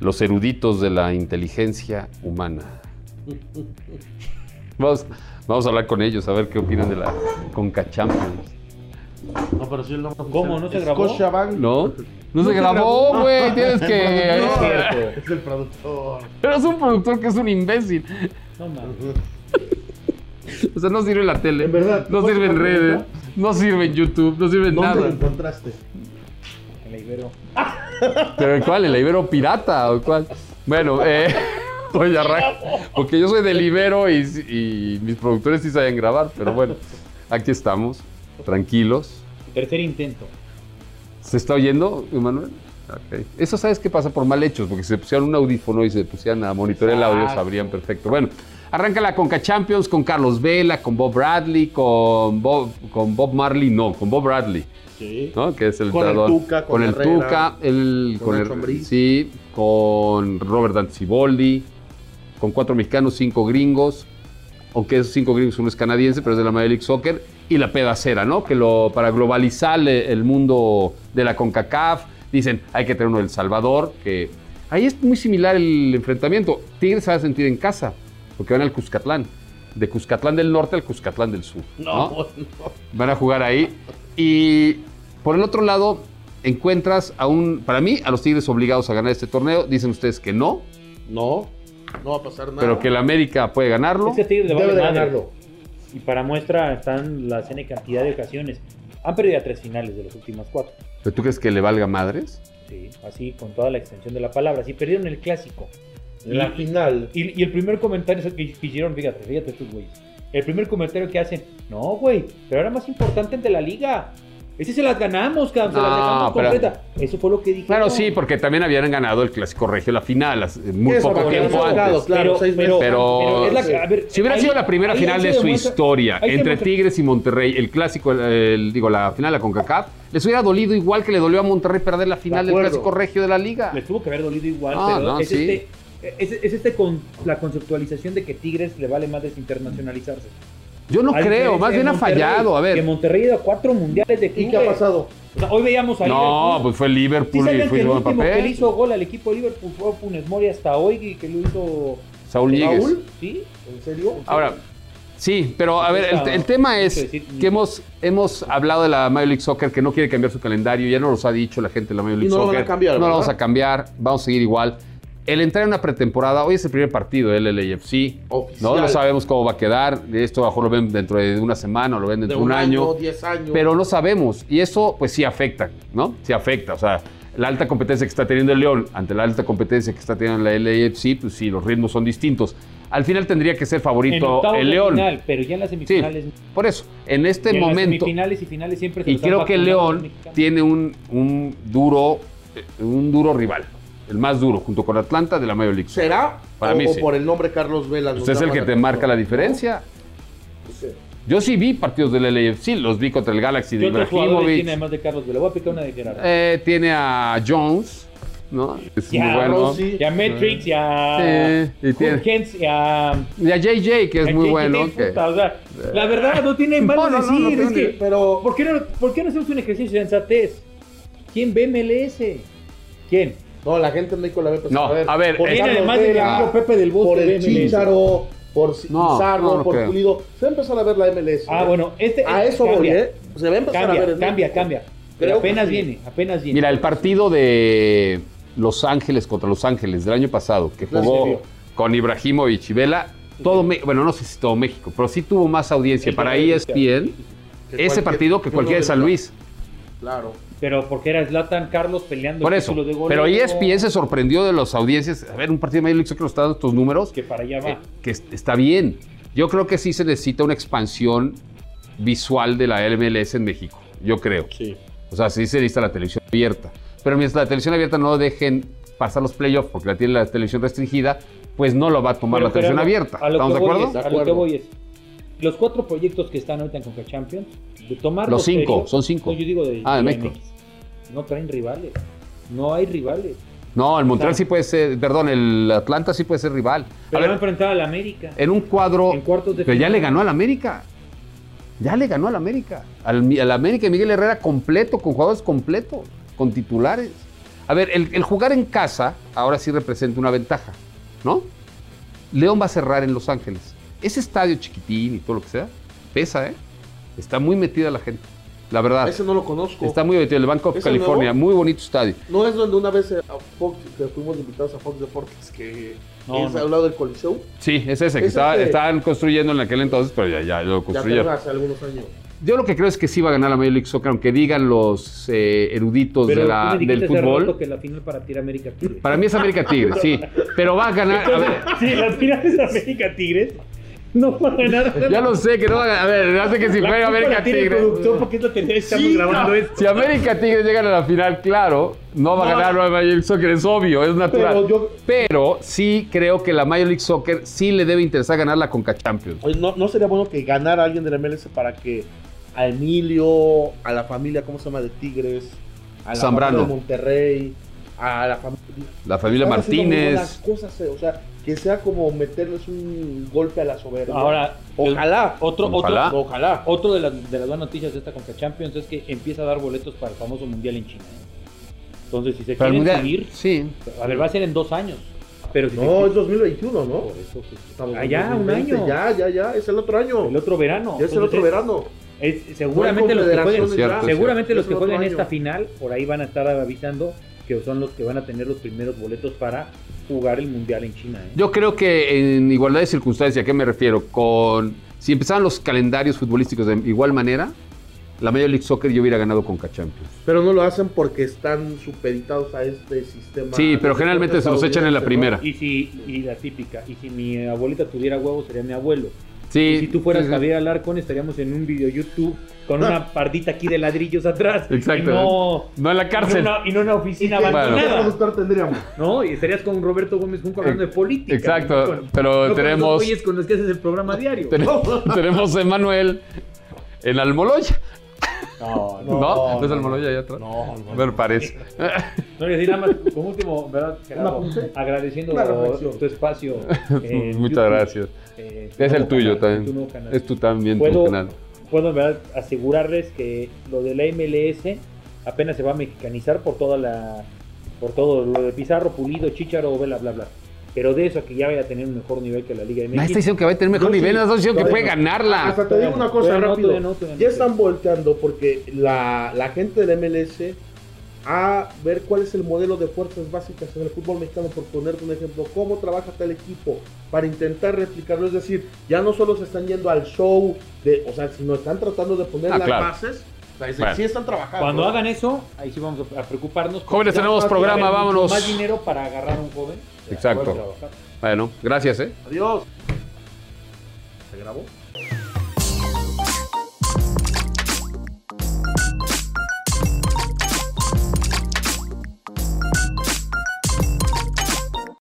los eruditos de la inteligencia humana. Vamos, vamos a hablar con ellos, a ver qué opinan de la Conca Champions. No, pero sí el nombre ¿Cómo? ¿No se grabó? Scotiabank. ¿No? No se grabó, güey. Tienes que. No es cierto. Es el productor. Pero es un productor que es un imbécil. No mames. O sea, no sirve la tele. En verdad, No ¿cuál sirve en fue la redes. No sirve en YouTube. No sirve en ¿Dónde lo nada. encontraste? En la Ibero. ¿Pero cuál? ¿El Ibero Pirata o cuál? Bueno, eh. Porque yo soy del Ibero y, y mis productores sí saben grabar. Pero bueno, aquí estamos. Tranquilos. Tercer intento. ¿Se está oyendo, Emanuel? Ok. Eso sabes qué pasa por mal hechos, porque si se pusieran un audífono y se pusieran a monitorear el audio, sabrían perfecto. Bueno, arranca la Conca Champions con Carlos Vela, con Bob Bradley, con Bob, con Bob Marley, no, con Bob Bradley, Sí. ¿no? Que es el Con el. Tuca, con con el Herrera, Tuca, el, con el- sí, con Robert Danziboldi, con cuatro mexicanos, cinco gringos, aunque esos cinco gringos uno es canadiense, pero es de la Major League Soccer, y la pedacera, ¿no? Que lo, para globalizar el mundo de la CONCACAF, dicen, hay que tener uno del Salvador, que ahí es muy similar el enfrentamiento. Tigres se va a sentir en casa, porque van al Cuscatlán, de Cuscatlán del norte al Cuscatlán del sur. No, ¿no? no. Van a jugar ahí. Y por el otro lado, encuentras a un, para mí, a los Tigres obligados a ganar este torneo. Dicen ustedes que no, No, no va a pasar nada. pero que el América puede ganarlo. Este Tigres le Debe vale de madre. ganarlo. Y para muestra están las N cantidad de ocasiones. Han perdido a tres finales de las últimas cuatro. ¿Pero tú crees que le valga madres? Sí, así con toda la extensión de la palabra. Sí, perdieron el clásico. La Y- final. Y, y el primer comentario que que hicieron, fíjate, fíjate estos güeyes. El primer comentario que hacen, no, güey, pero era más importante el de la liga. Ese se las ganamos, cabrón, se No, las dejamos pero- completa. Eso fue lo que dije. Claro, sí, porque también habían ganado el Clásico Regio, la final, muy Eso, poco tiempo antes. claro, seis meses. Pero- es la- a ver, Si hubiera ahí- sido la primera final se de su historia se entre Tigres y Monterrey, el clásico, el- el- digo, la final de la CONCACAF, les hubiera dolido igual que le dolió a Monterrey perder la final del acuerdo. Clásico Regio de la Liga. Les tuvo que haber dolido igual, No, pero no, es, sí. este, es, es este con la conceptualización de que Tigres le vale más desinternacionalizarse. Yo no creo, más bien ha Monterrey, fallado. A Que ver, Monterrey ha ido a cuatro mundiales de ¿Y clubes. qué ha pasado? O sea, hoy veíamos a no, Liverpool. pues fue ¿Sí Liverpool y fue que el buen último que le papel. hizo gol al equipo de Liverpool fue Funes Mori hasta hoy y que lo hizo Saúl Ñíguez. ¿Raúl? ¿Sí? ¿En serio? Ahora, sí, pero a ver, el, el tema es que hemos, hemos hablado de la Major League Soccer que no quiere cambiar su calendario, ya no los ha dicho la gente de la Major Y League no lo Soccer. van a cambiar, no lo vamos a cambiar, vamos a seguir igual. El entrar en una pretemporada, hoy es el primer partido del LAFC. Oficial. No, no sabemos cómo va a quedar. Esto a lo mejor lo ven dentro de una semana o lo ven De dentro de un, un año. año, 10 años. Pero no sabemos. Y eso, pues sí afecta, ¿no? Sí afecta. O sea, la alta competencia que está teniendo el León ante la alta competencia que está teniendo la LAFC, pues sí, los ritmos son distintos. Al final tendría que ser En favorito octavos el León. final, pero ya en las Sí, semifinales. por eso, en este y en las momento. semifinales y finales siempre se Y creo que el León tiene un, un duro eh, un duro rival. El más duro, junto con Atlanta de la Major League. ¿Será? Para o, mí o sí. por el nombre Carlos Vela. Usted es el que te marca la diferencia. Sí. Yo sí vi partidos del LAFC, los vi contra el Galaxy de ¿Qué otros jugadores Ibrahimovic. tiene además de Carlos? Le voy a picar una de Gerardo. Eh, tiene a Jones, ¿no? Es Ya, muy bueno. Rossi. y a Matrix, y a Sí, y tiene- Hurkens, y a... Y a JJ, que es a muy JJ, bueno. que- puta, o sea, la verdad, no tiene mal No, no, no, decir. no es tiene- que, Pero ¿por, qué no, ¿Por qué no hacemos un ejercicio de sensatez? ¿Quién ve MLS? ¿Quién? No, la gente en México la ve pensar, No, a ver, por es- ¿Quién Carlos además de Vela, amigo Pepe del Bosque por el? Chícharo, por No, Pizarro, no, no por creo. Pulido. Se va a empezar a ver la MLS. Ah, ¿eh? bueno, este... A este eso voy, cambia, ¿eh? Se va a empezar a Cambia, ver en cambia, México. cambia. Pero Creo que apenas sí. viene, apenas viene. Mira, el partido de Los Ángeles contra Los Ángeles del año pasado, que jugó con Ibrahimovic y Vela, todo, Me- bueno, no sé si todo México, pero sí tuvo más audiencia El para ESPN ese partido que cualquiera de San Luis. Claro. Pero porque era Zlatan Carlos peleando Por el eso. de goleo. Pero ESPN se sorprendió de las audiencias. A ver, un partido de Major League Soccer nos está dando estos números. Que para allá va. eh, que es- está bien. Yo creo que sí se necesita una expansión visual de la MLS en México. Yo creo. Sí. O sea, sí se necesita la televisión abierta. Pero mientras la televisión abierta no dejen pasar los playoffs porque la tiene la televisión restringida, pues no lo va a tomar Pero, la televisión abierta. ¿Estamos de acuerdo? es- a lo que voy es, los cuatro proyectos que están ahorita en Conca Champions, de tomar Los cinco, son cinco. No, yo digo de, Ah, de México. MX. No traen rivales. No hay rivales. No, el Montreal sí puede ser, perdón, el Atlanta sí puede ser rival. Pero a va a ver, enfrentar al América. en un cuadro, en cuartos de pero ya le ganó al América. Ya le ganó al América. Al, al América y Miguel Herrera completo, con jugadores completos, con titulares. A ver, el, el jugar en casa ahora sí representa una ventaja, ¿no? León va a cerrar en Los Ángeles. Ese estadio chiquitín y todo lo que sea, pesa, ¿eh? Está muy metida la gente. La verdad. Ese no lo conozco. Está muy metido. El Bank of ¿Es el California. nuevo? Muy bonito estadio. No es donde una vez eh, a Fox, que fuimos invitados a Fox Deportes, que No, es no. al lado del Coliseo. Sí, es ese que estaban construyendo en aquel entonces, pero ya, ya lo Ya construyeron. tengo hace algunos años. Yo lo que creo es que sí va a ganar la Major League Soccer, aunque digan los eh, eruditos Pero de la- tú me dijiste del fútbol. que la final para ti era América Tigres. Para mí es América Tigre, sí. Pero va a ganar. A ver, Sí, la final es América Tigres. No va a ganar. ya lo sé que no va a ganar. A ver, hace que si juega América la tiene el Tigre. productor porque es la tercera vez que estamos Sí, grabando esto. Si América Tigre llegan a la final, claro, no va a ganar la Major League Soccer, es obvio, es natural. Pero yo- Pero sí creo que la Major League Soccer sí le debe interesar ganar la Conca Champions. Oye, ¿no, ¿no sería bueno que ganara alguien de la MLS para que a Emilio, a la familia, ¿cómo se llama? De Tigres, a la Zambrano. familia de Monterrey, a la familia... La Están Martínez. cosas, eh, o sea, que sea como meterles un golpe a la soberbia. Ahora, ojalá. Otro, Ojalá. otro, Ojalá. otro de, las, de las buenas noticias de esta Conca Champions es que empieza a dar boletos para el famoso Mundial en China. ¿eh? Entonces, si se Para quieren subir, Sí. a ver, va a ser en dos años. Pero si No, se es 2021, ¿no? por eso, pues, Estamos en allá, un 2020, año. Ya, ya, ya, es el otro año. El otro verano. ya es el otro verano. es- seguramente los que jueguen, seguramente los que jueguen esta final, por ahí van a estar avisando que son los que van a tener los primeros boletos para jugar el Mundial en China. ¿eh? Yo creo que en igualdad de circunstancias, ¿a qué me refiero? Con si empezaran los calendarios futbolísticos de igual manera, la Major League Soccer yo hubiera ganado con Champions. Pero no lo hacen porque están supeditados a este sistema. Sí, pero generalmente se los echan en la primera. Y si, y la típica, y si mi abuelita tuviera huevos sería mi abuelo. Sí. Y si tú fueras sí, sí. Javier Alarcón estaríamos en un video YouTube con una pardita aquí de ladrillos atrás. Exacto. Y no, No en la y no cárcel. una, y no una ¿no? oficina ¿Y qué abandonada. tendríamos? ¿No? Y estarías con Roberto Gómez Junco hablando de política. Exacto, ¿no? Con- pero no con tenemos- los güeyes con los que haces el programa diario. Ten- tenemos a Emanuel en Almoloya. No, ¿No? ¿No, es Almoloya allá atrás? No, no. Me parece. No, y así nada más, como último, ¿verdad? Gerardo? agradeciendo tu espacio. en Muchas YouTube, gracias. eh, Es el tuyo canal, también. tu. Es tu también tu Puedo- canal. Puedo en verdad asegurarles que lo de la MLS apenas se va a mexicanizar por toda la por todo lo de Pizarro, Pulido, Chicharo, bla bla bla. Pero de eso a que ya vaya a tener un mejor nivel que la Liga Nadie está MX. diciendo que va a tener mejor Yo sí, nivel, no está diciendo que puede no. ganarla. Hasta te digo una cosa no, rápido. no, no. ya están volteando porque la, la gente del MLS a ver cuál es el modelo de fuerzas básicas en el fútbol mexicano, por ponerte un ejemplo, cómo trabaja tal equipo para intentar replicarlo. Es decir, ya no solo se están yendo al show, de, o sea, sino están tratando de poner Ah, las claro. bases. O sea, es- Bueno. sí están trabajando. Cuando hagan eso, ahí sí vamos a preocuparnos. Jóvenes, tenemos programa, vámonos. Más dinero para agarrar a un joven. Exacto. Bueno, gracias, ¿eh? Adiós. ¿Se grabó?